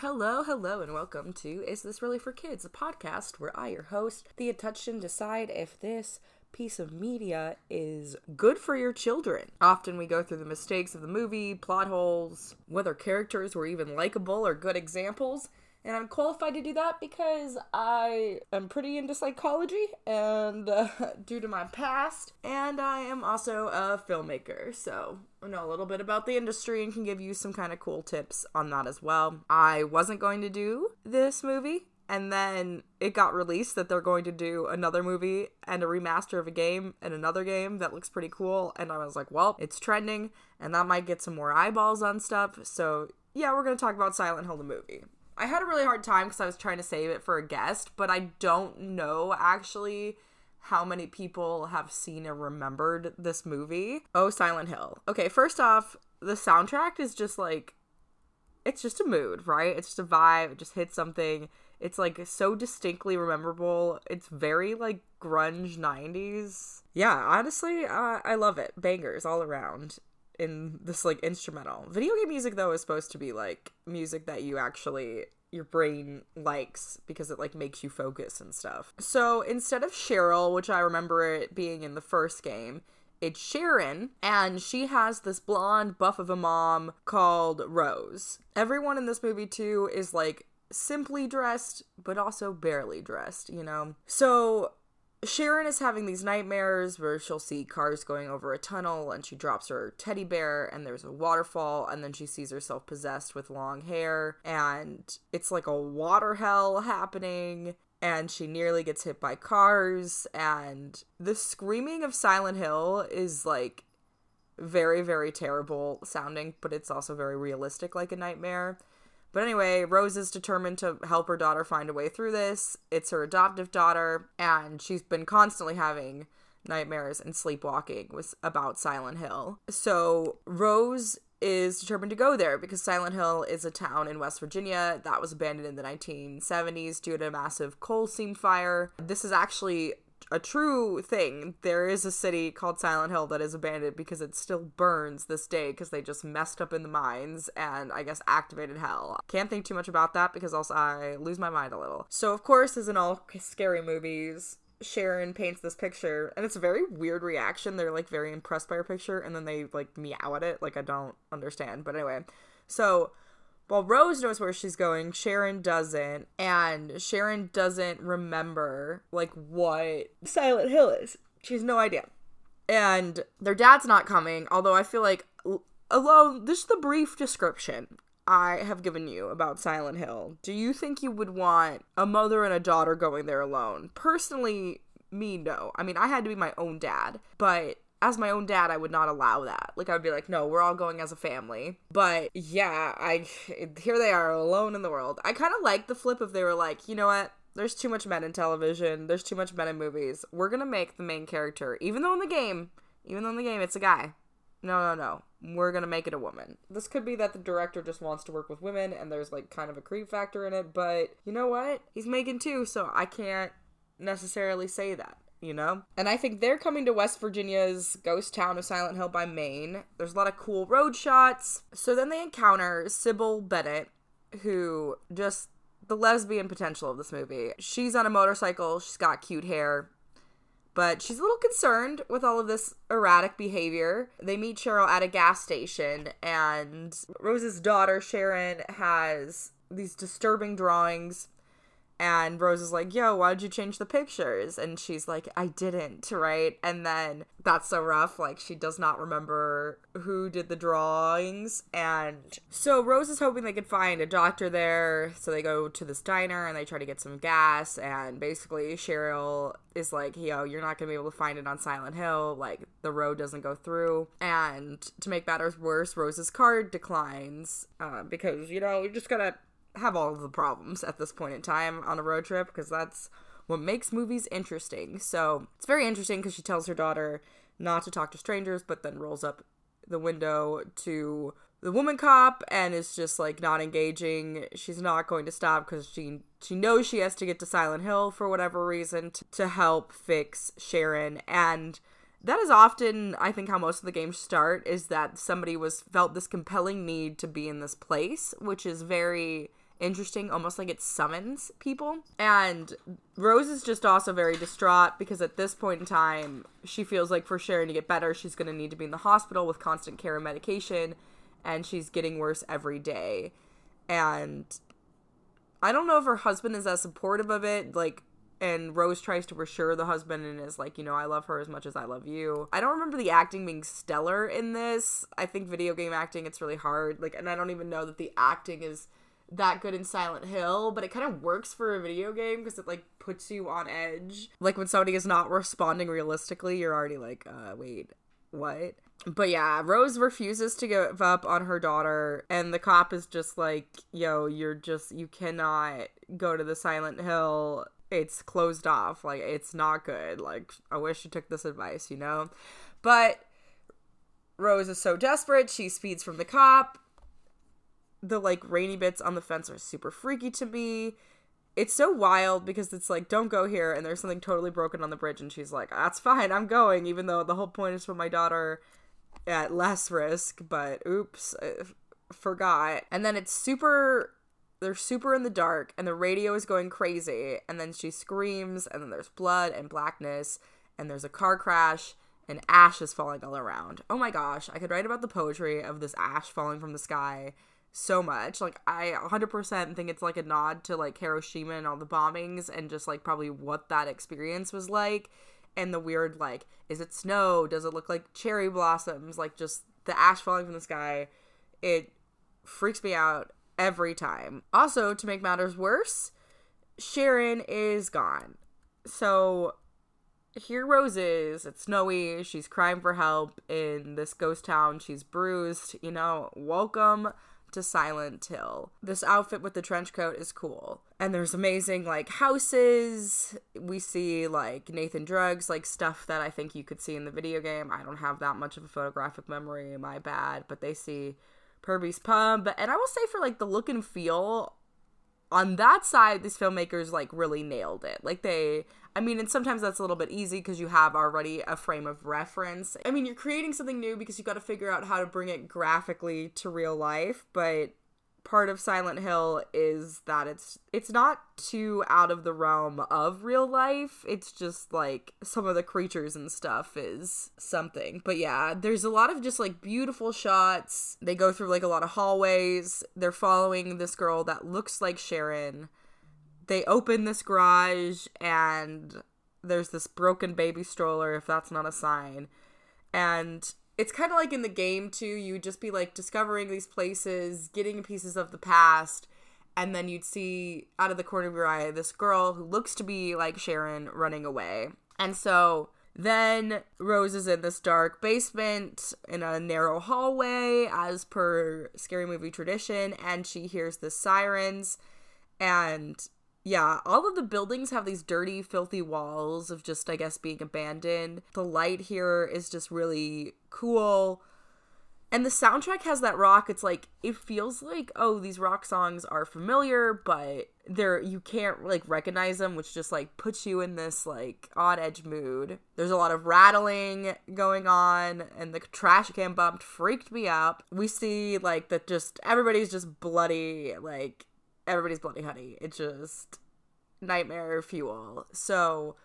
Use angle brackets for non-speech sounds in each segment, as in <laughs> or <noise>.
Hello, hello, and welcome to Is This Really for Kids, a podcast where I, your host, Thea Touchton, decide if this piece of media is good for your children. Often we go through the mistakes of the movie, plot holes, whether characters were even likable or good examples. And I'm qualified to do that because I am pretty into psychology and uh, <laughs> due to my past. And I am also a filmmaker. So I know a little bit about the industry and can give you some kind of cool tips on that as well. I wasn't going to do this movie and then it got released that they're going to do another movie and a remaster of a game and another game that looks pretty cool and i was like well it's trending and that might get some more eyeballs on stuff so yeah we're going to talk about silent hill the movie i had a really hard time because i was trying to save it for a guest but i don't know actually how many people have seen or remembered this movie oh silent hill okay first off the soundtrack is just like it's just a mood right it's just a vibe it just hits something it's like so distinctly memorable. It's very like grunge 90s. Yeah, honestly, uh, I love it. Bangers all around in this like instrumental. Video game music though is supposed to be like music that you actually your brain likes because it like makes you focus and stuff. So instead of Cheryl, which I remember it being in the first game, it's Sharon, and she has this blonde buff of a mom called Rose. Everyone in this movie, too, is like simply dressed, but also barely dressed, you know? So Sharon is having these nightmares where she'll see cars going over a tunnel and she drops her teddy bear and there's a waterfall and then she sees herself possessed with long hair and it's like a water hell happening and she nearly gets hit by cars and the screaming of Silent Hill is like very very terrible sounding but it's also very realistic like a nightmare but anyway, Rose is determined to help her daughter find a way through this. It's her adoptive daughter, and she's been constantly having nightmares and sleepwalking was about Silent Hill. So Rose is determined to go there because Silent Hill is a town in West Virginia that was abandoned in the 1970s due to a massive coal seam fire. This is actually a true thing. There is a city called Silent Hill that is abandoned because it still burns this day because they just messed up in the mines and I guess activated hell. Can't think too much about that because else I lose my mind a little. So of course, as in all scary movies, Sharon paints this picture and it's a very weird reaction. They're like very impressed by her picture and then they like meow at it. Like I don't understand. But anyway, so well, Rose knows where she's going, Sharon doesn't, and Sharon doesn't remember like what Silent Hill is. She has no idea. And their dad's not coming, although I feel like alone this is the brief description I have given you about Silent Hill. Do you think you would want a mother and a daughter going there alone? Personally, me no. I mean, I had to be my own dad, but as my own dad, I would not allow that. Like I would be like, no, we're all going as a family. But yeah, I here they are alone in the world. I kind of like the flip if they were like, you know what? There's too much men in television. There's too much men in movies. We're gonna make the main character, even though in the game, even though in the game it's a guy. No, no, no. We're gonna make it a woman. This could be that the director just wants to work with women, and there's like kind of a creep factor in it. But you know what? He's making two, so I can't necessarily say that you know? And I think they're coming to West Virginia's ghost town of Silent Hill by Maine. There's a lot of cool road shots. So then they encounter Cybil Bennett, who just the lesbian potential of this movie. She's on a motorcycle, she's got cute hair, but she's a little concerned with all of this erratic behavior. They meet Cheryl at a gas station, and Rose's daughter, Sharon, has these disturbing drawings and Rose is like, yo, why did you change the pictures? And she's like, I didn't, right? And then that's so rough. Like, she does not remember who did the drawings. And so Rose is hoping they could find a doctor there. So they go to this diner and they try to get some gas. And basically, Cheryl is like, yo, you're not going to be able to find it on Silent Hill. Like, the road doesn't go through. And to make matters worse, Rose's card declines uh, because, you know, you're just to have all of the problems at this point in time on a road trip because that's what makes movies interesting. So it's very interesting because she tells her daughter not to talk to strangers, but then rolls up the window to the woman cop and is just like not engaging. She's not going to stop because she she knows she has to get to Silent Hill for whatever reason to, to help fix Sharon and that is often i think how most of the games start is that somebody was felt this compelling need to be in this place which is very interesting, almost like it summons people. And Rose is just also very distraught because at this point in time, she feels like for Sharon to get better, she's going to need to be in the hospital with constant care and medication, and she's getting worse every day. And I don't know if her husband is as supportive of it. Like, and Rose tries to reassure the husband and is like, you know, I love her as much as I love you. I don't remember the acting being stellar in this. I think video game acting it's really hard. Like and I don't even know that the acting is that good in Silent Hill, but it kind of works for a video game because it like puts you on edge. Like when somebody is not responding realistically, you're already like, uh, wait, what? But yeah, Rose refuses to give up on her daughter, and the cop is just like, yo, you're just, you cannot go to the Silent Hill it's closed off. Like it's not good. Like I wish you took this advice, you know? But Rose is so desperate, she speeds from the cop. The like rainy bits on the fence are super freaky to me. It's so wild because it's like, don't go here, and there's something totally broken on the bridge, and she's like, that's fine, I'm going, even though the whole point is for my daughter at less risk, but oops, I forgot. And then it's super they're super in the dark and the radio is going crazy and then she screams and then there's blood and blackness and there's a car crash and ash is falling all around. Oh my gosh, I could write about the poetry of this ash falling from the sky so much. Like I 100% think it's like a nod to like Hiroshima and all the bombings and just like probably what that experience was like and the weird like is it snow? Does it look like cherry blossoms? Like just the ash falling from the sky. It freaks me out every time. Also, to make matters worse, Sharon is gone. So here Rose is. It's snowy. She's crying for help in this ghost town. She's bruised. You know, welcome to Silent Hill. This outfit with the trench coat is cool. And there's amazing like houses. We see like Nathan Drugs, like stuff that I think you could see in the video game. I don't have that much of a photographic memory, my bad, but they see Purby's Pub. And I will say for like the look and feel on that side, these filmmakers like really nailed it. Like they, I mean, and sometimes that's a little bit easy because you have already a frame of reference. I mean, you're creating something new because you've got to figure out how to bring it graphically to real life, but part of Silent Hill is that it's it's not too out of the realm of real life. It's just like some of the creatures and stuff is something. But yeah, there's a lot of just like beautiful shots. They go through like a lot of hallways. They're following this girl that looks like Sharon. They open this garage and there's this broken baby stroller if that's not a sign. And it's kind of like in the game too you would just be like discovering these places getting pieces of the past and then you'd see out of the corner of your eye this girl who looks to be like sharon running away and so then Rose is in this dark basement in a narrow hallway, as per scary movie tradition, and she hears the sirens. And yeah, all of the buildings have these dirty, filthy walls of just, I guess, being abandoned. The light here is just really cool. And the soundtrack has that rock. It's like it feels like oh these rock songs are familiar, but they're you can't like recognize them, which just like puts you in this like odd edge mood. There's a lot of rattling going on, and the trash can bumped freaked me out. We see like that just everybody's just bloody, like everybody's bloody honey. It's just nightmare fuel. So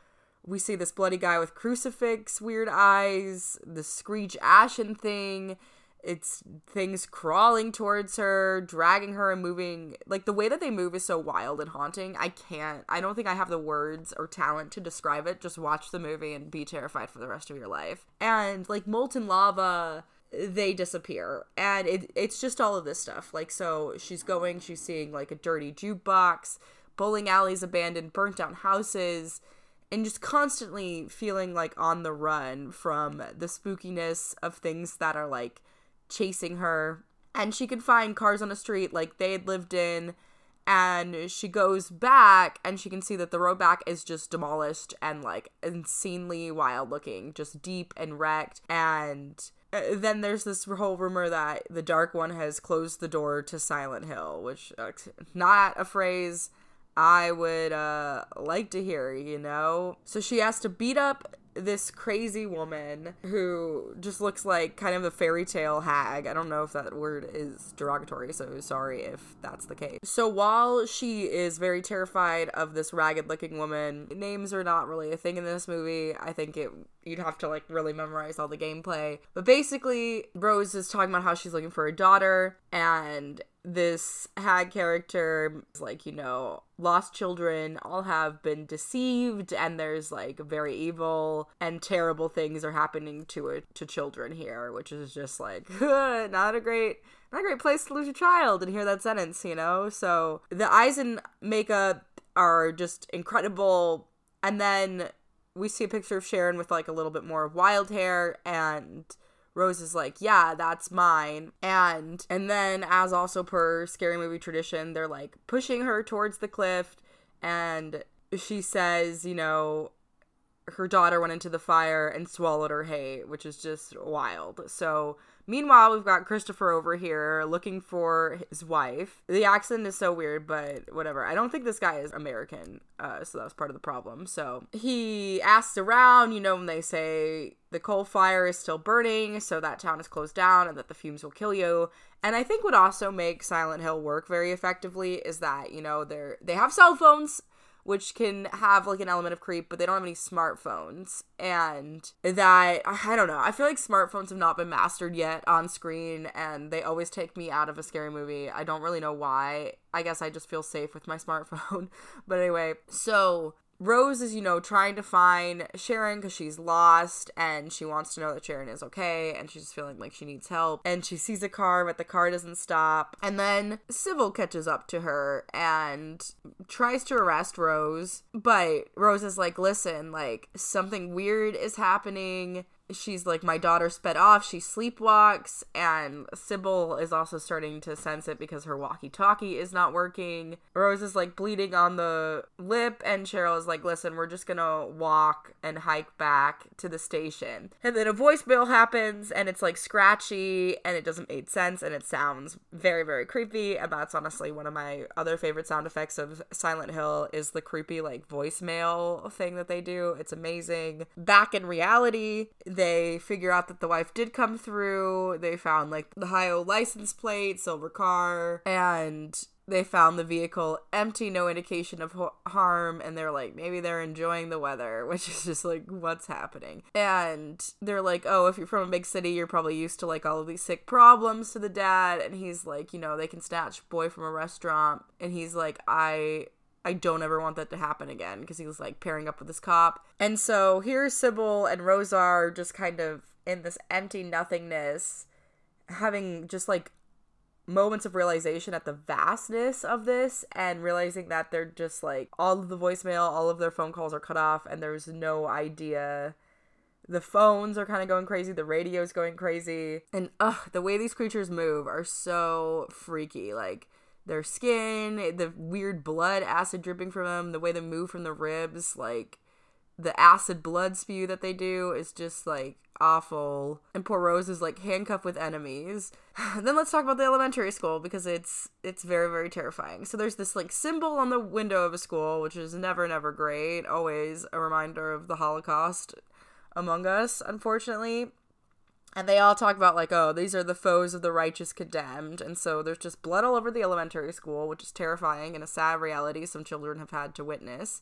we see this bloody guy with crucifix, weird eyes, the Screech Ashen thing. It's things crawling towards her, dragging her and moving. Like the way that they move is so wild and haunting. I can't, I don't think I have the words or talent to describe it. Just watch the movie and be terrified for the rest of your life. And like molten lava, they disappear and it, it's just all of this stuff like so she's going she's seeing like a dirty jukebox bowling alleys abandoned burnt down houses and just constantly feeling like on the run from the spookiness of things that are like chasing her. And she could find cars on the street like they had lived in. And she goes back and she can see that the road back is just demolished and like insanely wild looking, just deep and wrecked. And then there's this whole rumor that the Dark One has closed the door to Silent Hill, which uh, not a phrase I would uh like to hear, you know? So she has to beat up this crazy woman who just looks like kind of a fairy tale hag. I don't know if that word is derogatory, so sorry if that's the case. So while she is very terrified of this ragged looking woman, names are not really a thing in this movie. I think it you'd have to like really memorize all the gameplay. But basically, Rose is talking about how she's looking for a daughter and this hag character is like, you know, lost children all have been deceived and there's like very evil and terrible things are happening to it to children here, which is just like <laughs> not a great not a great place to lose a child and hear that sentence, you know? So the eyes and makeup are just incredible. And then we see a picture of Sharon with like a little bit more wild hair and Rose is like, "Yeah, that's mine." And and then as also per scary movie tradition, they're like pushing her towards the cliff and she says, you know, her daughter went into the fire and swallowed her hate, which is just wild. So Meanwhile, we've got Christopher over here looking for his wife. The accent is so weird, but whatever. I don't think this guy is American, uh, so that's part of the problem. So he asks around, you know, when they say the coal fire is still burning, so that town is closed down and that the fumes will kill you. And I think what also makes Silent Hill work very effectively is that, you know, they're they have cell phones which can have like an element of creep, but they don't have any smartphones. And that, I don't know, I feel like smartphones have not been mastered yet on screen, and they always take me out of a scary movie. I don't really know why. I guess I just feel safe with my <laughs> smartphone. but anyway, so Rose is, you know, trying to find Sharon because she's lost and she wants to know that Sharon is okay and she's feeling like she needs help. And she sees a car, but the car doesn't stop. And then Cybil catches up to her and tries to arrest Rose. But Rose is like, listen, like, something weird is happening she's like my daughter sped off she sleepwalks and cybil is also starting to sense it because her walkie talkie is not working. Rose is like bleeding on the lip and cheryl is like listen we're just gonna walk and hike back to the station. And then a voicemail happens and it's like scratchy and it doesn't make sense and it sounds very very creepy and that's honestly one of my other favorite sound effects of silent hill is the creepy like voicemail thing that they do. It's amazing. Back in reality they figure out that the wife did come through. They found like the Ohio license plate, silver car, and they found the vehicle empty, no indication of ho- harm, and they're like, maybe they're enjoying the weather, <laughs> which is just like, what's happening? And they're like, oh, if you're from a big city, you're probably used to like all of these sick problems to the dad. And he's like, you know, they can snatch boy from a restaurant. And he's like, I I don't ever want that to happen again because he was like pairing up with this cop. And so here's Cybil and Rosar just kind of in this empty nothingness, having just like moments of realization at the vastness of this and realizing that they're just like all of the voicemail, all of their phone calls are cut off, and there's no idea. The phones are kind of going crazy, the radio's going crazy, and ugh, the way these creatures move are so freaky. Like, their skin, the weird blood acid dripping from them, the way they move from the ribs, like the acid blood spew that they do is just like awful. And poor Rose is like handcuffed with enemies. <sighs> then let's talk about the elementary school because it's it's very very terrifying. So there's this like symbol on the window of a school which is never never great, always a reminder of the Holocaust among us, unfortunately and they all talk about like oh these are the foes of the righteous condemned. And so there's just blood all over the elementary school which is terrifying and a sad reality some children have had to witness.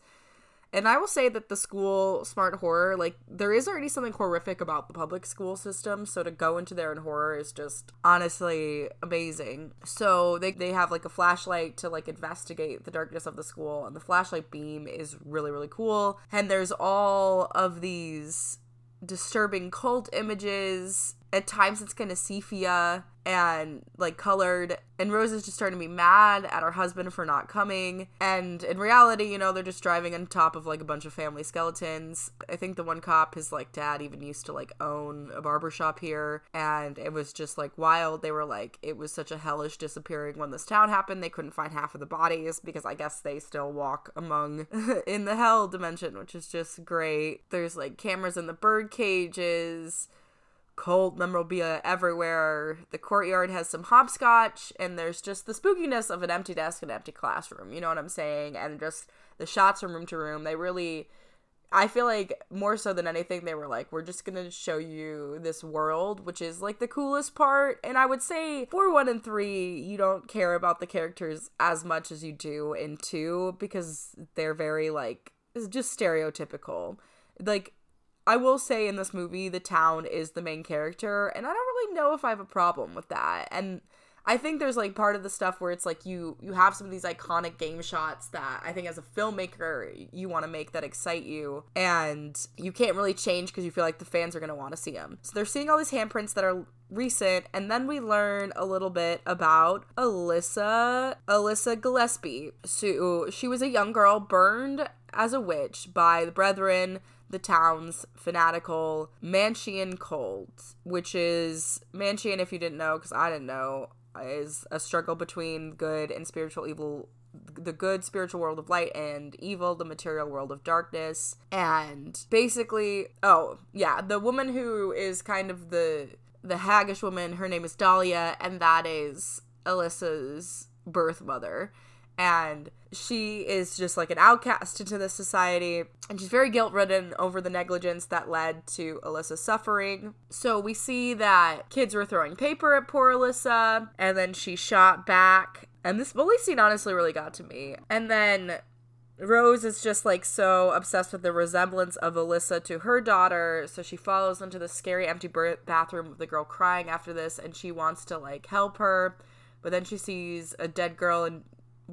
And i will say that the school smart horror like there is already something horrific about the public school system. So to go into there in horror is just honestly amazing. So they, they have like a flashlight to like investigate the darkness of the school. And the flashlight beam is really really cool. And there's all of these disturbing cult images. At times it's kind of sepia and like colored and Rose is just starting to be mad at her husband for not coming. And in reality you know they're just driving on top of like a bunch of family skeletons. I think the one cop his like dad even used to like own a barber shop here. And it was just like wild. They were like it was such a hellish disappearing when this town happened. They couldn't find half of the bodies because I guess they still walk among <laughs> in the hell dimension which is just great. There's like cameras in the bird cages cult memorabilia everywhere. The courtyard has some hopscotch, and there's just the spookiness of an empty desk and empty classroom. You know what I'm saying? And just the shots from room to room. They really. I feel like more so than anything, they were like, we're just gonna show you this world, which is like the coolest part. And I would say for one and three, you don't care about the characters as much as you do in two because they're very like just stereotypical. Like I will say in this movie, the town is the main character, and I don't really know if I have a problem with that. And I think there's like part of the stuff where it's like you you have some of these iconic game shots that I think as a filmmaker you want to make that excite you and you can't really change because you feel like the fans are going to want to see them. So they're seeing all these handprints that are recent and then we learn a little bit about Alessa Alessa Gillespie. So she was a young girl burned as a witch by the brethren the town's fanatical Manichaean cult, which is Manichaean, if you didn't know, because I didn't know, is a struggle between good and spiritual evil the good spiritual world of light and evil the material world of darkness. And basically oh yeah the woman who is kind of the the haggish woman her name is dahlia and that is alessa's birth mother and she is just like an outcast into the society and she's very guilt ridden over the negligence that led to Alessa's suffering. So we see that kids were throwing paper at poor Alessa and then she shot back. And this bully scene honestly really got to me. And then Rose is just like so obsessed with the resemblance of Alessa to her daughter, so she follows into the scary empty bathroom with the girl crying after this, and she wants to like help her, but then she sees a dead girl and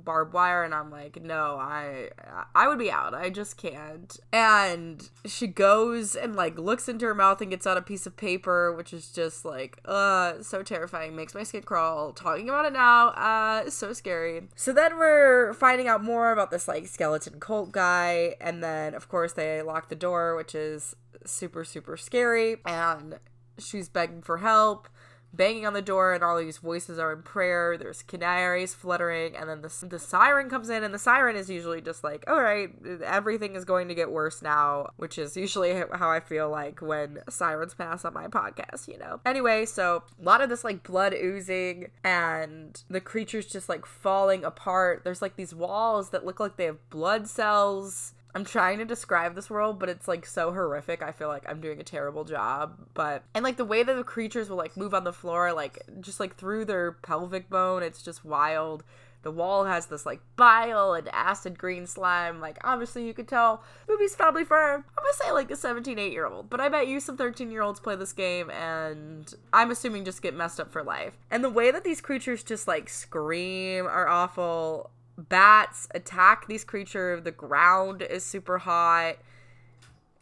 barbed wire and I'm like, no, I I would be out. I just can't. And she goes and like looks into her mouth and gets out a piece of paper, which is just like, uh, so terrifying. Makes my skin crawl. Talking about it now, uh, is so scary. So then we're finding out more about this like skeleton cult guy, and then of course they lock the door, which is super super scary, and she's begging for help banging on the door and all these voices are in prayer. There's canaries fluttering and then the, the siren comes in and the siren is usually just like all right everything is going to get worse now which is usually <laughs> how i feel like when sirens pass on my podcast you know? Anyway so a lot of this like blood oozing and the creatures just like falling apart. There's like these walls that look like they have blood cells I'm trying to describe this world, but it's like so horrific. I feel like I'm doing a terrible job. But and like the way that the creatures will like move on the floor, like just like through their pelvic bone, it's just wild. The wall has this like bile and acid green slime. Like obviously you could tell movie's probably for I'm gonna say like a 17, 8 year old. But I bet you some 13 year olds play this game and I'm assuming just get messed up for life. And the way that these creatures just like scream are awful bats attack these creatures. The ground is super hot.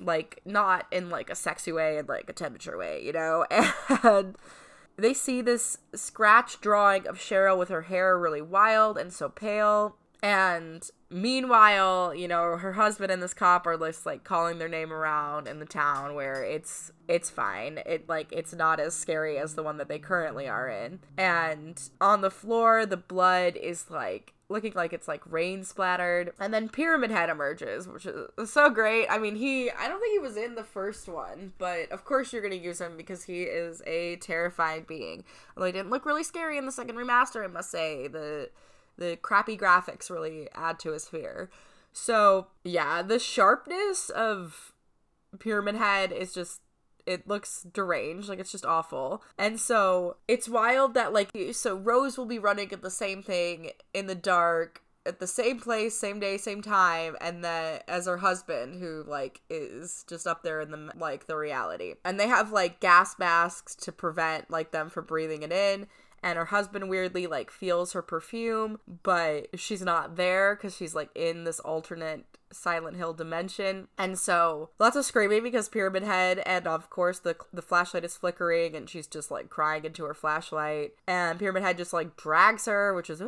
Like, not in like a sexy way, in like a temperature way, you know? <laughs> And they see this scratch drawing of Cheryl with her hair really wild and so pale. And meanwhile, you know, her husband and this cop are just like calling their name around in the town where it's it's fine. It like it's not as scary as the one that they currently are in. And on the floor, the blood is like looking like it's like rain splattered. And then Pyramid Head emerges, which is so great. I mean, he, I don't think he was in the first one, but of course you're to use him because he is a terrifying being. Although he didn't look really scary in the second remaster, I must say. The, the crappy graphics really add to his fear. So, yeah, the sharpness of Pyramid Head is just it looks deranged like it's just awful. And so it's wild that like so rose will be running at the same thing in the dark at the same place same day same time and then as her husband who like is just up there in the like the reality. And they have like gas masks to prevent like them from breathing it in. And her husband weirdly like feels her perfume but she's not there because she's like in this alternate Silent Hill dimension. And so lots of screaming because Pyramid Head and of course the the flashlight is flickering and she's just like crying into her flashlight. And Pyramid Head just like drags her, which is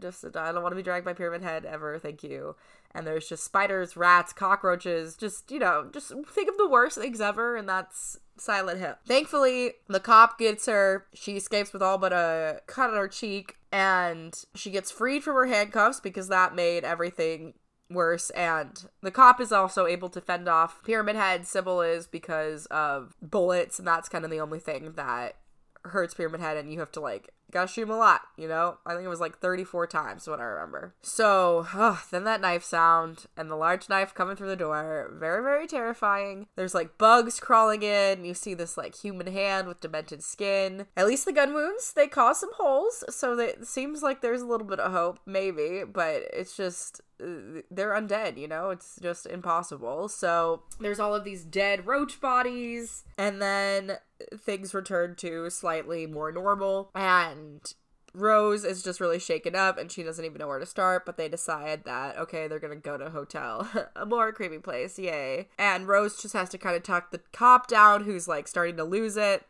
just I don't want to be dragged by Pyramid Head ever, thank you. And there's just spiders, rats, cockroaches, just you know, just think of the worst things ever and that's Silent Hill. Thankfully, the cop gets her. She escapes with all but a cut on her cheek and she gets freed from her handcuffs because that made everything worse and the cop is also able to fend off pyramid head. Cybil is because of bullets and that's kind of the only thing that hurts pyramid head and you have to like gotta shoot him a lot, you know? I think it was like 34 times what I remember. So, then that knife sound and the large knife coming through the door. Very, very terrifying. There's like bugs crawling in. You see this like human hand with demented skin. At least the gun wounds, they cause some holes. So it seems like there's a little bit of hope, maybe, but it's just uh, they're undead, you know? It's just impossible. So there's all of these dead roach bodies, and then things return to slightly more normal, and Rose is just really shaken up and she doesn't even know where to start, but they decide that, okay, they're gonna go to a hotel. <laughs> a more creepy place, yay. And Rose just has to kind of talk the cop down who's like starting to lose it.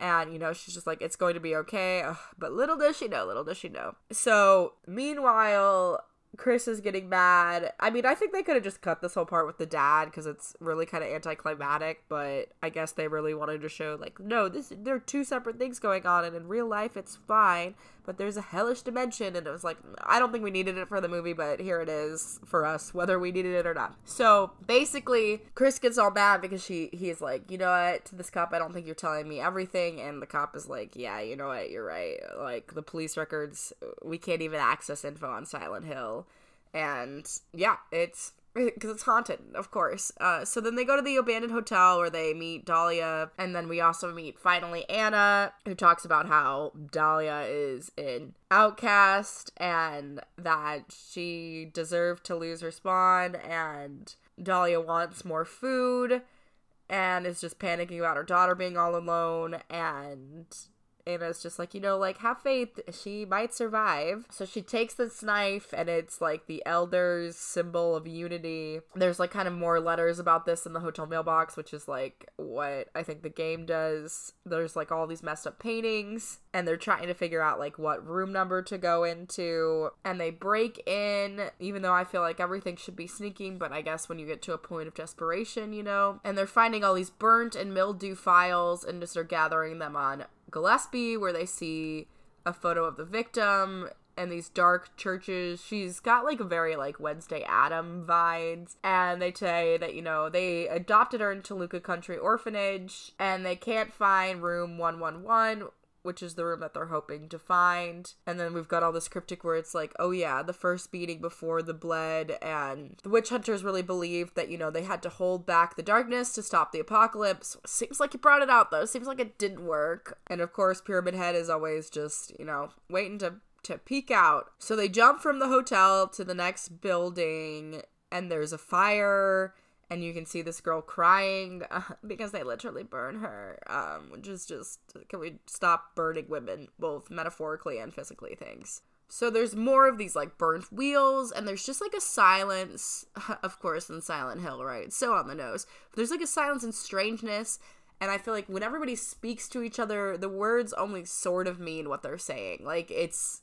And, you know, she's just like, it's going to be okay. Ugh, but little does she know, little does she know. So, meanwhile, Chris is getting mad. I mean, I think they could have just cut this whole part with the dad because it's really kind of anticlimactic, but I guess they really wanted to show like, no, this there are two separate things going on, and in real life it's fine but there's a hellish dimension and it was like i don't think we needed it for the movie but here it is for us whether we needed it or not. So basically chris gets all mad because she he's like you know what? To this cop i don't think you're telling me everything and the cop is like yeah you know what? You're right. Like the police records we can't even access info on silent hill. And yeah it's because it's haunted, of course. Uh, so then they go to the abandoned hotel where they meet Dahlia, and then we also meet finally Anna, who talks about how Dahlia is an outcast and that she deserved to lose her spawn, and Dahlia wants more food and is just panicking about her daughter being all alone and Anna's just like, you know, like have faith, she might survive. So she takes this knife and it's like the elders symbol of unity. There's like kind of more letters about this in the hotel mailbox, which is like what I think the game does. There's like all these messed up paintings and they're trying to figure out like what room number to go into and they break in even though I feel like everything should be sneaking, but I guess when you get to a point of desperation, you know, and they're finding all these burnt and mildew files and just are gathering them on Gillespie, where they see a photo of the victim and these dark churches. She's got like a very like Wednesday Adam vibes. And they say that, you know, they adopted her into Toluca County Orphanage and they can't find room 111 which is the room that they're hoping to find. And then we've got all this cryptic where it's like, oh yeah, the first beating before the bled. And the witch hunters really believed that, you know, they had to hold back the darkness to stop the apocalypse. Seems like you brought it out though. Seems like it didn't work. And of course, Pyramid Head is always just, you know, waiting to to peek out. So they jump from the hotel to the next building and there's a fire and you can see this girl crying uh, <laughs> because they literally burn her um, which is just can we stop burning women both metaphorically and physically things so there's more of these like burnt wheels and there's just like a silence <laughs> of course in silent hill right? So on the nose. But there's like a silence and strangeness and i feel like when everybody speaks to each other the words only sort of mean what they're saying. Like it's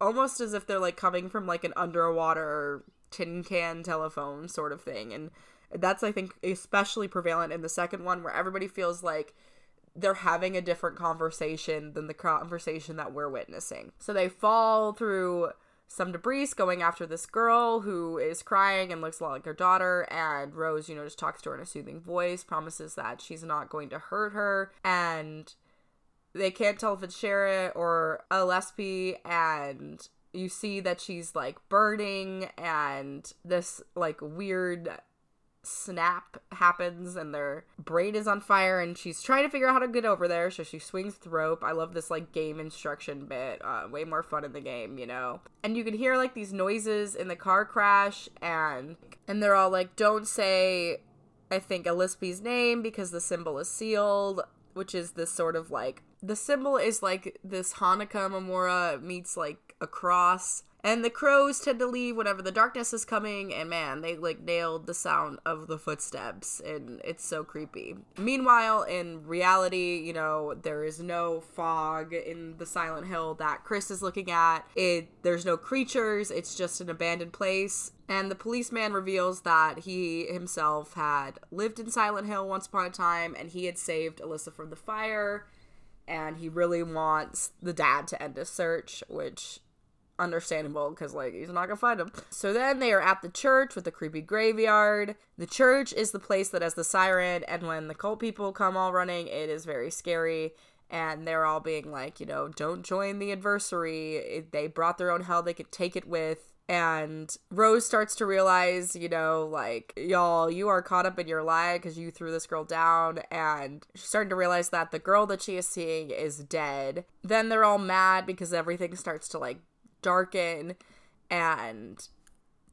almost as if they're like coming from like an underwater tin can telephone sort of thing and that's I think especially prevalent in the second one where everybody feels like they're having a different conversation than the conversation that we're witnessing. So they fall through some debris going after this girl who is crying and looks a lot like her daughter and Rose, you know, just talks to her in a soothing voice, promises that she's not going to hurt her and they can't tell if it's Shara or Gillespie and you see that she's like burning and this like weird snap happens and their brain is on fire and she's trying to figure out how to get over there so she swings the rope. I love this like game instruction bit uh, way more fun in the game you know? And you can hear like these noises in the car crash and and they're all like don't say i think Gillespie's name because the symbol is sealed which is this sort of like the symbol is like this hanukkah menorah meets like a cross and the crows tend to leave whenever the darkness is coming, and man, they like nailed the sound of the footsteps, and it's so creepy. Meanwhile, in reality, you know, there is no fog in the Silent Hill that Chris is looking at. It there's no creatures, it's just an abandoned place. And the policeman reveals that he himself had lived in Silent Hill once upon a time and he had saved Alessa from the fire and he really wants the dad to end his search, which understandable because like he's not gonna find him so then they are at the church with the creepy graveyard the church is the place that has the siren and when the cult people come all running it is very scary and they're all being like, you know, don't join the adversary. They brought their own hell they could take it with. And Rose starts to realize, you know, like, y'all, you are caught up in your lie because you threw this girl down. And she's starting to realize that the girl that she is seeing is dead. Then they're all mad because everything starts to, like, darken. And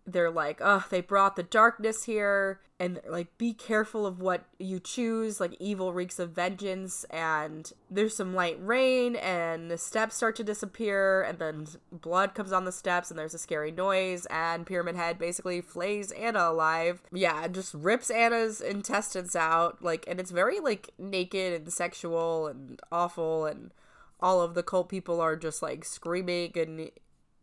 they're like, oh, they brought the darkness here, and like, be careful of what you choose. Like, evil reeks of vengeance, and there's some light rain, and the steps start to disappear, and then blood comes on the steps, and there's a scary noise, and Pyramid Head basically flays Anna alive. Yeah, just rips Anna's intestines out, like, and it's very like naked and sexual and awful, and all of the cult people are just like screaming and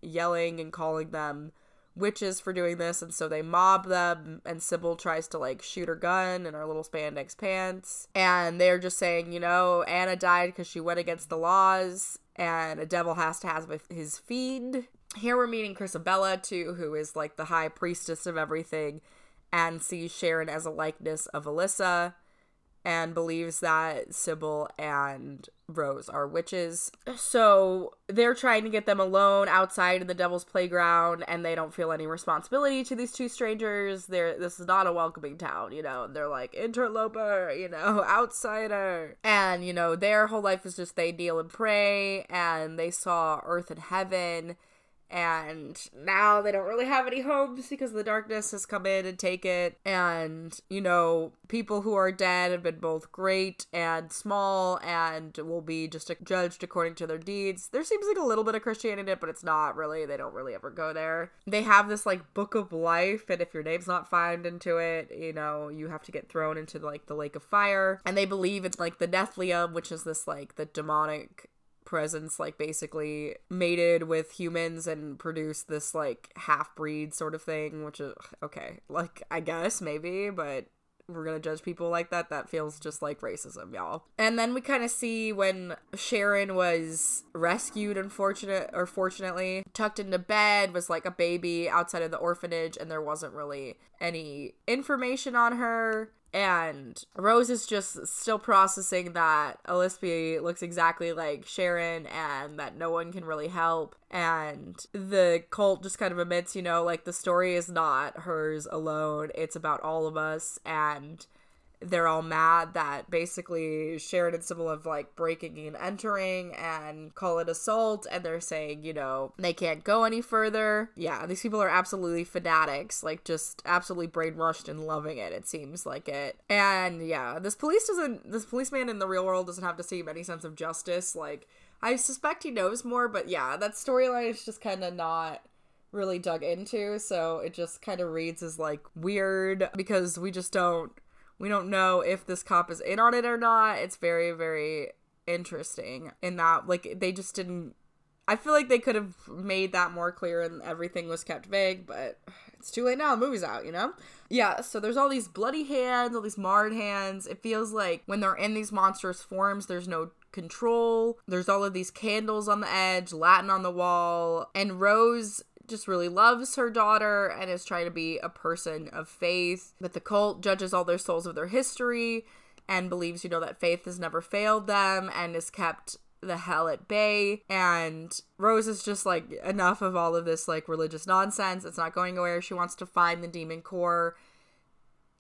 yelling and calling them witches for doing this and so they mob them and Cybil tries to like shoot her gun in her little spandex pants and they're just saying you know Anna died because she went against the laws and a devil has to have his feed here we're meeting Christabella too who is like the high priestess of everything and sees Sharon as a likeness of Alessa and believes that Cybil and Rose are witches. So they're trying to get them alone outside in the devil's playground and they don't feel any responsibility to these two strangers. They're this is not a welcoming town, you know. And they're like interloper, you know, <laughs> outsider. And you know, their whole life is just they kneel and pray and they saw earth and heaven and now they don't really have any homes because the darkness has come in and take it. And you know people who are dead have been both great and small and will be just judged according to their deeds. There seems like a little bit of christianity in it but it's not really. They don't really ever go there. They have this like book of life and if your name's not found into it you know you have to get thrown into like the lake of fire. And they believe it's like the nephilim which is this like the demonic presence like basically mated with humans and produced this like half breed sort of thing which is okay. Like i guess maybe but we're gonna judge people like that. That feels just like racism y'all. And then we kind of see when sharon was rescued unfortunate or fortunately tucked into bed was like a baby outside of the orphanage and there wasn't really any information on her and Rose is just still processing that Elispy looks exactly like Sharon and that no one can really help. And the cult just kind of admits, you know, like the story is not hers alone, it's about all of us. And they're all mad that basically Sharon and Cybil of like breaking and entering and call it assault and they're saying, you know, they can't go any further. Yeah, these people are absolutely fanatics, like just absolutely brainwashed and loving it, it seems like it. And yeah, this police doesn't this policeman in the real world doesn't have to seem any sense of justice. Like I suspect he knows more, but yeah, that storyline is just kind of not really dug into, so it just kind of reads as like weird because we just don't we don't know if this cop is in on it or not. It's very, very interesting in that, like, they just didn't. I feel like they could have made that more clear and everything was kept vague, but it's too late now. The movie's out, you know? Yeah, so there's all these bloody hands, all these marred hands. It feels like when they're in these monstrous forms, there's no control. There's all of these candles on the edge, Latin on the wall, and Rose just really loves her daughter and is trying to be a person of faith. But the cult judges all their souls of their history and believes, you know, that faith has never failed them and has kept the hell at bay. And Rose is just like, enough of all of this like religious nonsense. It's not going anywhere. She wants to find the demon core.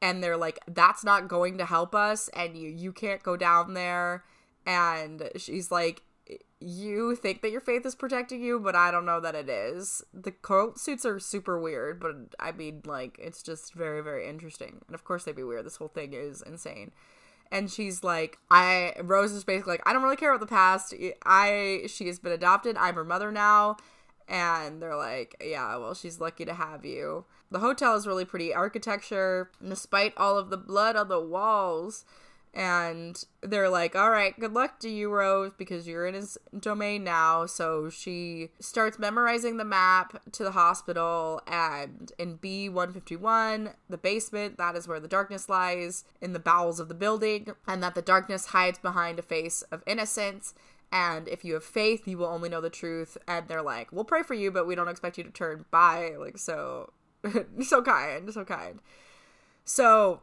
And they're like, that's not going to help us, and you you can't go down there. And she's like, you think that your faith is protecting you, but I don't know that it is. The cult suits are super weird, but I mean, like, it's just very, very interesting. And of course, they'd be weird. This whole thing is insane. And she's like, I, Rose is basically like, I don't really care about the past. I, she has been adopted. I'm her mother now. And they're like, yeah, well, she's lucky to have you. The hotel is really pretty architecture, despite all of the blood on the walls and they're like, all right, good luck to you, Rose, because you're in his domain now. So she starts memorizing the map to the hospital, and in B151, the basement, that is where the darkness lies, in the bowels of the building, and that the darkness hides behind a face of innocence. And if you have faith, you will only know the truth. And they're like, we'll pray for you, but we don't expect you to turn by. Like, so, <laughs> so kind, so kind. So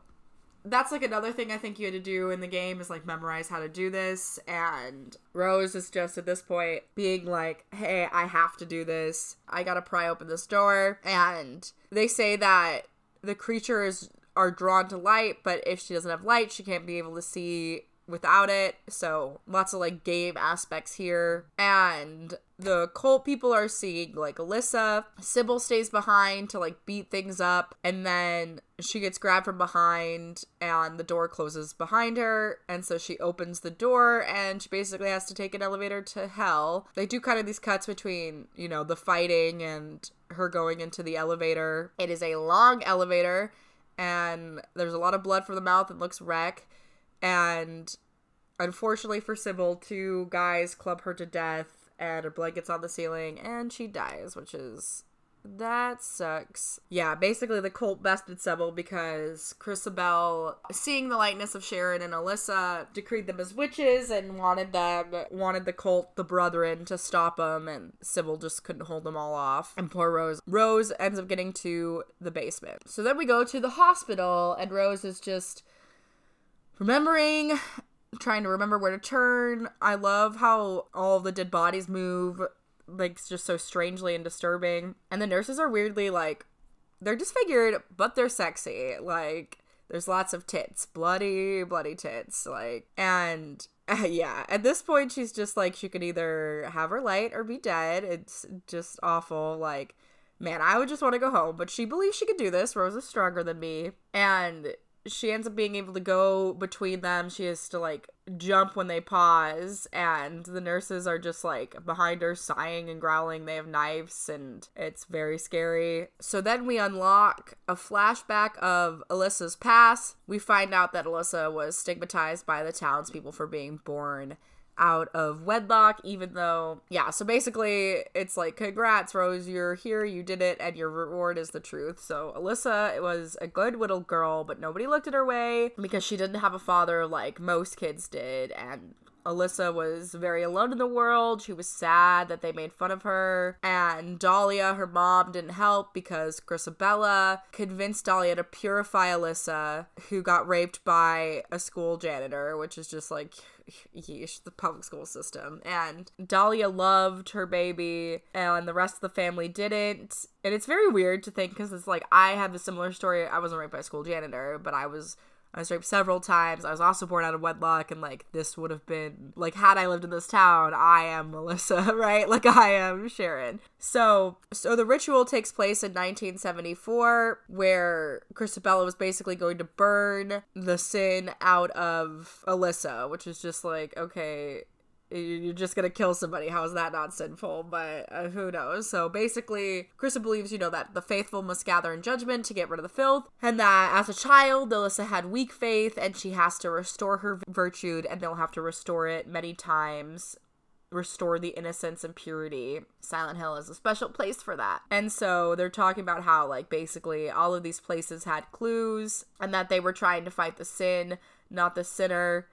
that's like another thing I think you had to do in the game is like memorize how to do this. And Rose is just at this point being like, hey, I have to do this. I gotta pry open this door. And they say that the creatures are drawn to light, but if she doesn't have light, she can't be able to see without it. So lots of like game aspects here. And the cult people are seeing like Alessa. Cybil stays behind to like beat things up. And then she gets grabbed from behind and the door closes behind her. And so she opens the door and she basically has to take an elevator to hell. They do kind of these cuts between, you know, the fighting and her going into the elevator. It is a long elevator and there's a lot of blood from the mouth. It looks wreck. And unfortunately for Cybil, two guys club her to death and her blood gets on the ceiling and she dies, which is that sucks. Yeah, basically the cult bested Cybil because Christabel, seeing the likeness of Sharon and Alessa, decreed them as witches and wanted them, wanted the cult, the brethren, to stop them, and Cybil just couldn't hold them all off. And poor Rose. Rose ends up getting to the basement. So then we go to the hospital, and Rose is just remembering trying to remember where to turn. I love how all the dead bodies move like just so strangely and disturbing. And the nurses are weirdly like they're disfigured, but they're sexy. Like there's lots of tits, bloody, bloody tits. Like and uh, <laughs> yeah, at this point she's just like she could either have her light or be dead. It's just awful. Like man, I would just want to go home, but she believes she could do this. Rose is stronger than me, and she ends up being able to go between them. She has to like jump when they pause, and the nurses are just like behind her, sighing and growling. They have knives, and it's very scary. So then we unlock a flashback of Alessa's past. We find out that Alessa was stigmatized by the townspeople for being born out of wedlock, even though, yeah, so basically it's like, congrats, Rose, you're here, you did it, and your reward is the truth. So Alessa it was a good little girl, but nobody looked at her way because she didn't have a father like most kids did, and Alessa was very alone in the world. She was sad that they made fun of her. And Dahlia, her mom, didn't help because Christabella convinced Dahlia to purify Alessa, who got raped by a school janitor, which is just like yeesh, the public school system. And Dahlia loved her baby, and the rest of the family didn't. And it's very weird to think because it's like I have a similar story. I wasn't raped by a school janitor, but I was I was raped several times. I was also born out of wedlock, and like this would have been like had I lived in this town, I am Melissa, <laughs> right? Like I am Sharon. So, so the ritual takes place in 1974, where Christabella was basically going to burn the sin out of Alessa, which is just like okay, you're just gonna kill somebody. How is that not sinful? But uh, who knows? So basically, Krista believes, you know, that the faithful must gather in judgment to get rid of the filth, and that as a child, Alessa had weak faith, and she has to restore her virtue, and they'll have to restore it many times. Restore the innocence and purity. Silent Hill is a special place for that. And so they're talking about how, like, basically all of these places had clues and that they were trying to fight the sin, not the sinner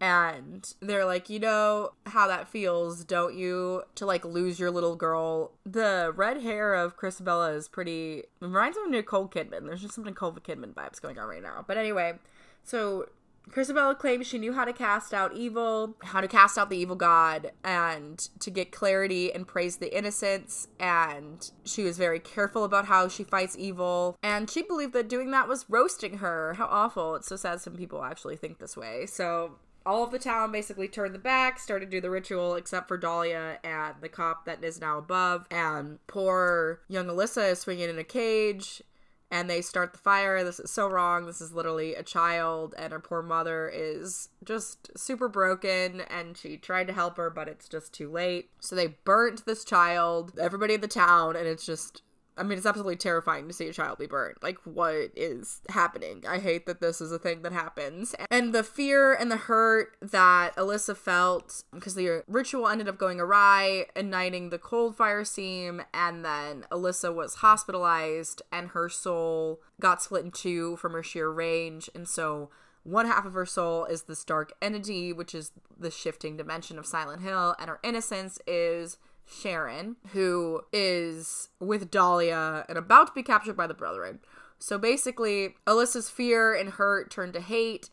and they're like, you know how that feels, don't you? To like lose your little girl. The red hair of Christabella is pretty reminds me of Nicole Kidman. There's just some Nicole Kidman vibes going on right now. But anyway, so Christabella claims she knew how to cast out evil, how to cast out the evil god, and to get clarity and praise the innocents. And she was very careful about how she fights evil. And she believed that doing that was roasting her. How awful. It's so sad some people actually think this way. So all of the town basically turned the back, started to do the ritual, except for Dahlia and the cop that is now above. And poor young Alessa is swinging in a cage and they start the fire. This is so wrong. This is literally a child, and her poor mother is just super broken, and she tried to help her, but it's just too late. So they burnt this child, everybody in the town, and it's just I mean, it's absolutely terrifying to see a child be burnt. Like, what is happening? I hate that this is a thing that happens. And the fear and the hurt that Alessa felt because the ritual ended up going awry, igniting the cold fire seam, and then Alessa was hospitalized and her soul got split in two from her sheer rage. And so one half of her soul is this dark entity, which is the shifting dimension of Silent Hill, and her innocence is Sharon, who is with Dahlia and about to be captured by the Brethren. So basically, Alessa's fear and hurt turned to hate,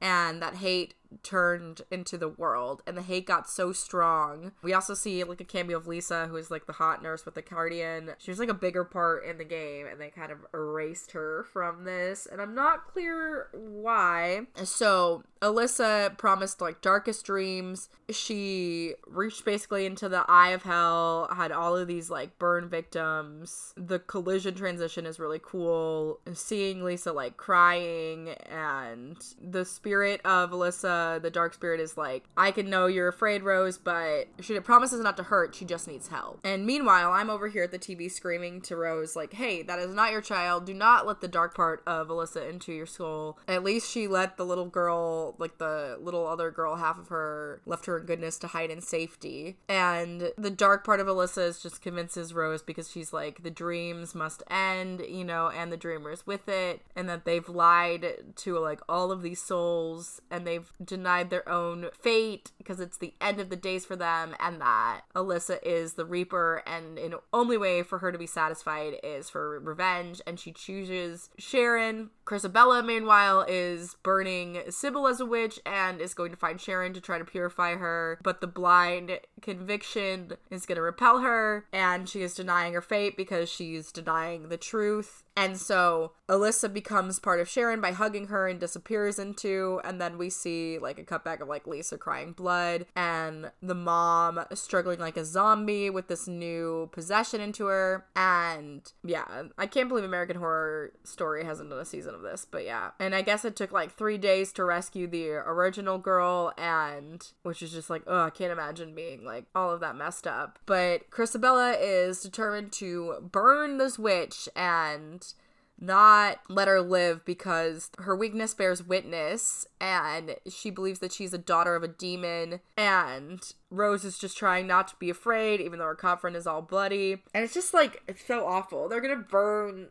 and that hate turned into the world and the hate got so strong. We also see like a cameo of Lisa who is like the hot nurse with the cardigan. She was like a bigger part in the game and they kind of erased her from this and I'm not clear why. So Alessa promised like darkest dreams. She reached basically into the eye of hell, had all of these like burn victims. The collision transition is really cool. Seeing Lisa like crying and the spirit of Alessa the dark spirit is like, I can know you're afraid, Rose, but she promises not to hurt. She just needs help. And meanwhile, I'm over here at the TV screaming to Rose, like, hey, that is not your child. Do not let the dark part of Alessa into your soul. At least she let the little girl, like the little other girl, half of her, left her in goodness to hide in safety. And the dark part of Alessa is just convinces Rose because she's like, the dreams must end, you know, and the dreamers with it, and that they've lied to like all of these souls and they've denied their own fate because it's the end of the days for them, and that Alessa is the Reaper, and the only way for her to be satisfied is for revenge, and she chooses Sharon. Christabella, meanwhile, is burning Cybil as a witch and is going to find Sharon to try to purify her, but the blind conviction is going to repel her, and she is denying her fate because she's denying the truth. And so Alessa becomes part of Sharon by hugging her and disappears into, and then we see like a cutback of like Lisa crying blood and the mom struggling like a zombie with this new possession into her. And yeah, I can't believe American Horror Story hasn't done a season of this, but yeah. And I guess it took like three days to rescue the original girl, and which is just like, oh, I can't imagine being like all of that messed up. But Christabella is determined to burn this witch and not let her live because her weakness bears witness and she believes that she's a daughter of a demon and Rose is just trying not to be afraid even though her confront is all bloody and it's just like it's so awful they're gonna burn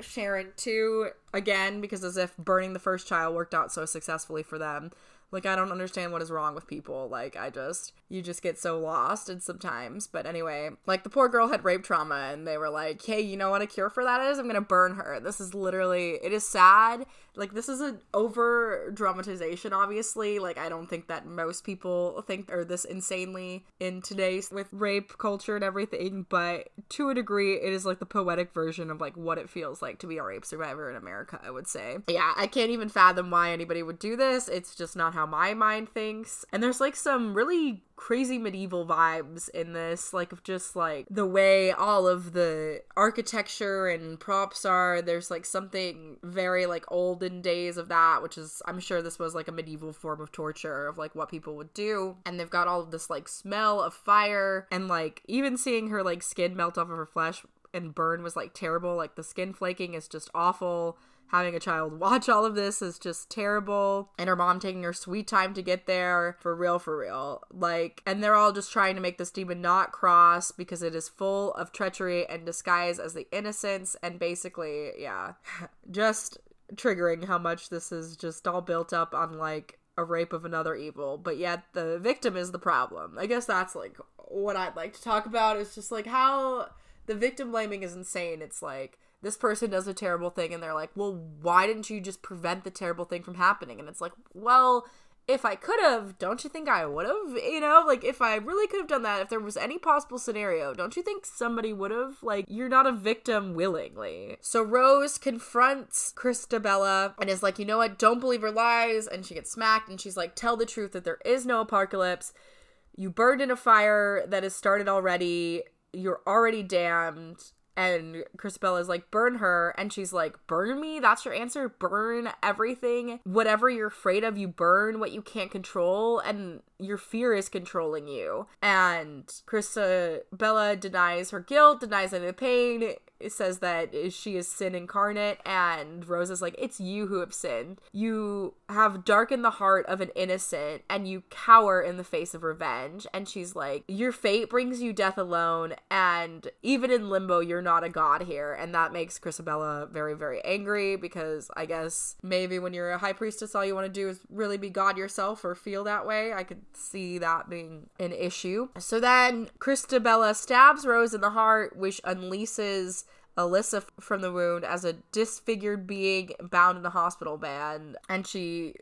Sharon too again because as if burning the first child worked out so successfully for them like I don't understand what is wrong with people. Like I just you just get so lost and sometimes. But anyway, like the poor girl had rape trauma and they were like, "Hey, you know what a cure for that is? I'm going to burn her." This is literally it is sad. Like this is an over dramatization obviously. Like I don't think that most people think are this insanely in today's with rape culture and everything, but to a degree it is like the poetic version of like what it feels like to be a rape survivor in America, I would say. Yeah, I can't even fathom why anybody would do this. It's just not how my mind thinks. And there's like some really crazy medieval vibes in this, like of just like the way all of the architecture and props are. There's like something very like olden days of that, which is I'm sure this was like a medieval form of torture of like what people would do. And they've got all of this like smell of fire and like even seeing her like skin melt off of her flesh and burn was like terrible. Like the skin flaking is just awful having a child <laughs> watch all of this is just terrible. And her mom taking her sweet time to get there for real for real. Like and they're all just trying to make this demon not cross because it is full of treachery and disguise as the innocence and basically yeah <laughs> just triggering how much this is just all built up on like a rape of another evil. But yet the victim is the problem. I guess that's like what i'd like to talk about is just like how the victim blaming is insane. It's like this person does a terrible thing and they're like, well, why didn't you just prevent the terrible thing from happening? And it's like, well, if I could have, don't you think I would have? You know, like if I really could have done that, if there was any possible scenario, don't you think somebody would have? Like, you're not a victim willingly. So Rose confronts Christabella and is like, you know what? Don't believe her lies. And she gets smacked and she's like, tell the truth that there is no apocalypse. You burned in a fire that has started already. You're already damned and is like, burn her. And she's like, burn me? That's your answer? Burn everything. Whatever you're afraid of, you burn what you can't control. And your fear is controlling you. And Bella denies her guilt, denies any pain, says that she is sin incarnate and Rose is like it's you who have sinned. You have darkened the heart of an innocent and you cower in the face of revenge and she's like your fate brings you death alone and even in limbo you're not a god here and that makes Christabella very very angry because I guess maybe when you're a high priestess all you want to do is really be god yourself or feel that way. I could see that being an issue. So then Christabella stabs Rose in the heart which unleashes Alessa from the wound as a disfigured being bound in a hospital bed. And she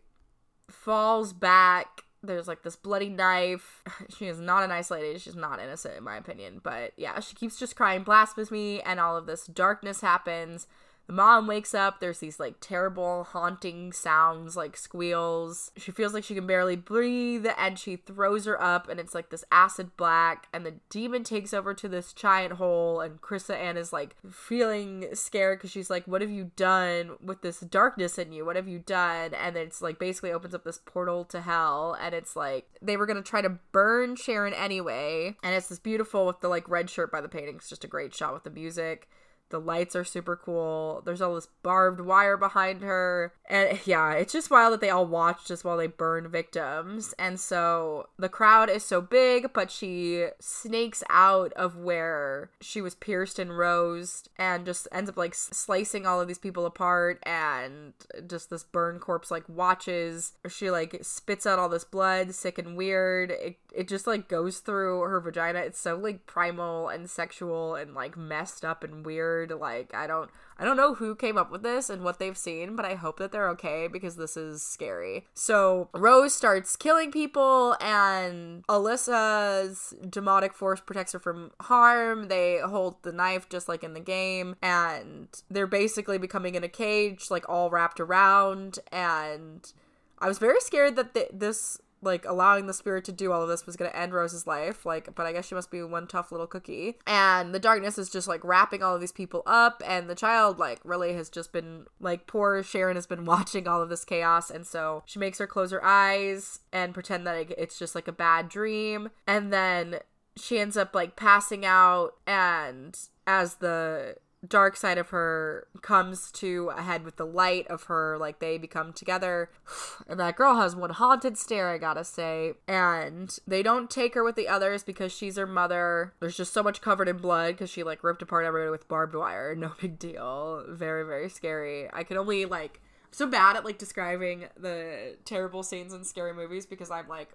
falls back. There's like this bloody knife. <laughs> She is not a nice lady. She's not innocent, in my opinion. But yeah, she keeps just crying blasphemy, and all of this darkness happens. The mom wakes up. There's these like terrible haunting sounds, like squeals. She feels like she can barely breathe, and she throws her up, and it's like this acid black. And the demon takes over to this giant hole, and Krista Ann is like feeling scared because she's like, "What have you done with this darkness in you? What have you done?" And it's like basically opens up this portal to hell, and it's like they were gonna try to burn Sharon anyway, and it's this beautiful with the like red shirt by the painting. It's just a great shot with the music. The lights are super cool. There's all this barbed wire behind her. And yeah, it's just wild that they all watch just while they burn victims. And so the crowd is so big, but she snakes out of where she was pierced and rosed and just ends up like slicing all of these people apart. And just this burn corpse like watches. She like spits out all this blood, sick and weird. It, it just like goes through her vagina. It's so like primal and sexual and like messed up and weird weird. Like I don't I don't know who came up with this and what they've seen, but I hope that they're okay because this is scary. So Rose starts killing people and Alessa's demonic force protects her from harm. They hold the knife just like in the game and they're basically becoming in a cage like all wrapped around and I was very scared that th- this like allowing the spirit to do all of this was going to end Rose's life. Like, but I guess she must be one tough little cookie. And the darkness is just like wrapping all of these people up, and the child like really has just been like poor Sharon has been <laughs> watching all of this chaos, and so she makes her close her eyes and pretend that it's just like a bad dream, and then she ends up like passing out and as the dark side of her comes to a head with the light of her like they become together. <sighs> And that girl has one haunted stare i gotta say. And they don't take her with the others because she's her mother. There's just so much covered in blood because she like ripped apart everybody with barbed wire. <laughs> No big deal. Very very scary. I can only like so bad at like describing the terrible scenes in scary movies because i'm like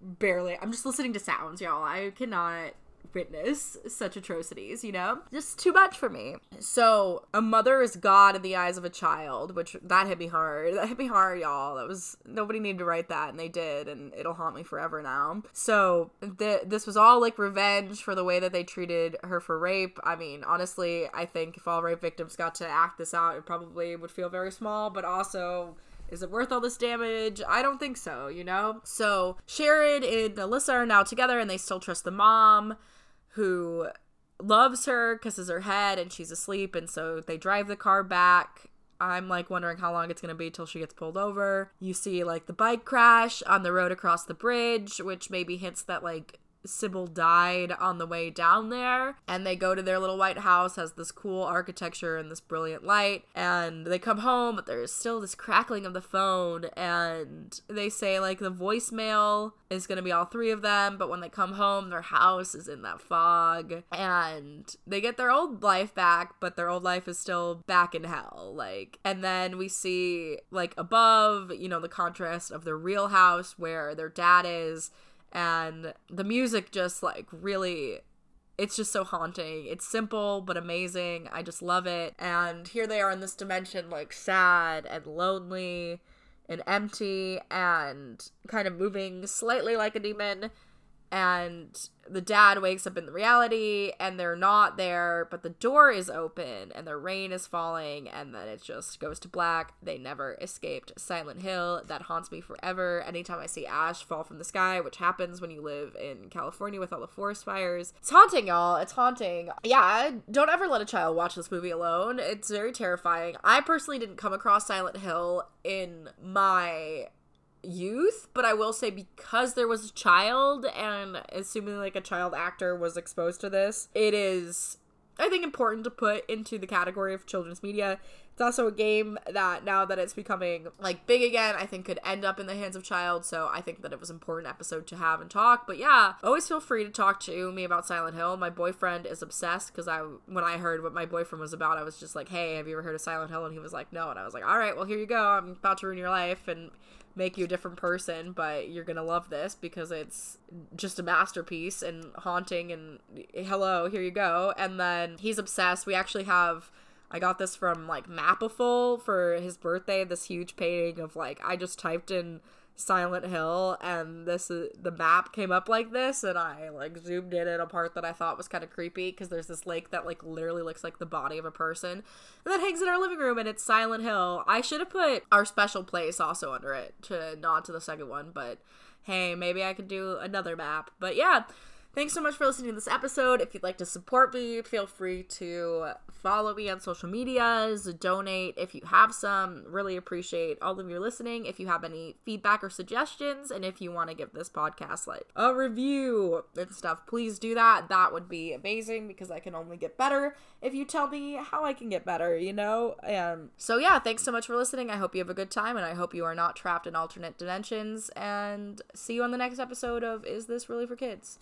barely i'm just listening to sounds y'all. I cannot witness such atrocities, you know? Just too much for me. So, a mother is God in the eyes of a child, which that hit me hard. That hit me hard, y'all. That was nobody needed to write that, and they did, and it'll haunt me forever now. So, th- this was all like revenge for the way that they treated her for rape. I mean, honestly, I think if all rape victims got to act this out, it probably would feel very small, but also is it worth all this damage? I don't think so, you know? So Sharon and Alessa are now together and they still trust the mom who loves her, kisses her head, and she's asleep. And so they drive the car back. I'm like wondering how long it's gonna be till she gets pulled over. You see like the bike crash on the road across the bridge, which maybe hints that like Cybil died on the way down there. And they go to their little white house, has this cool architecture and this brilliant light. And they come home, but there's still this crackling of the phone. And they say, like, the voicemail is going to be all three of them. But when they come home, their house is in that fog. And they get their old life back, but their old life is still back in hell. Like, and then we see, like, above, you know, the contrast of their real house where their dad is and the music just like really it's just so haunting. It's simple but amazing. I just love it. And here they are in this dimension, like sad and lonely and empty and kind of moving slightly like a demon and the dad wakes up in the reality and they're not there but the door is open and the rain is falling and then it just goes to black. They never escaped silent hill. That haunts me forever. Anytime i see ash fall from the sky which happens when you live in california with all the forest fires it's haunting y'all. It's haunting. Yeah don't ever let a child watch this movie alone. It's very terrifying. I personally didn't come across silent hill in my youth, but I will say because there was a child and assuming like a child actor was exposed to this, it is I think important to put into the category of children's media. It's also a game that now that it's becoming like big again, I think could end up in the hands of child. So I think that it was an important episode to have and talk. But yeah, always feel free to talk to me about Silent Hill. My boyfriend is obsessed because I when I heard what my boyfriend was about, I was just like, Hey, have you ever heard of Silent Hill? And he was like, No, and I was like, All right, well here you go. I'm about to ruin your life and make you a different person, but you're gonna love this because it's just a masterpiece and haunting and hello, here you go. And then he's obsessed. We actually have I got this from like Mapiful for his birthday, this huge painting of like I just typed in Silent Hill and this is the map came up like this and I like zoomed in at a part that I thought was kind of creepy because there's this lake that like literally looks like the body of a person and that hangs in our living room and it's Silent Hill. I should have put our special place also under it to nod to the second one, but hey, maybe I could do another map. But yeah, Thanks so much for listening to this episode. If you'd like to support me, feel free to follow me on social medias, donate if you have some. Really appreciate all of your listening. If you have any feedback or suggestions, and if you want to give this podcast like a review and stuff, please do that. That would be amazing because I can only get better if you tell me how I can get better, you know? And so, yeah, thanks so much for listening. I hope you have a good time, and I hope you are not trapped in alternate dimensions. And see you on the next episode of Is This Really for Kids?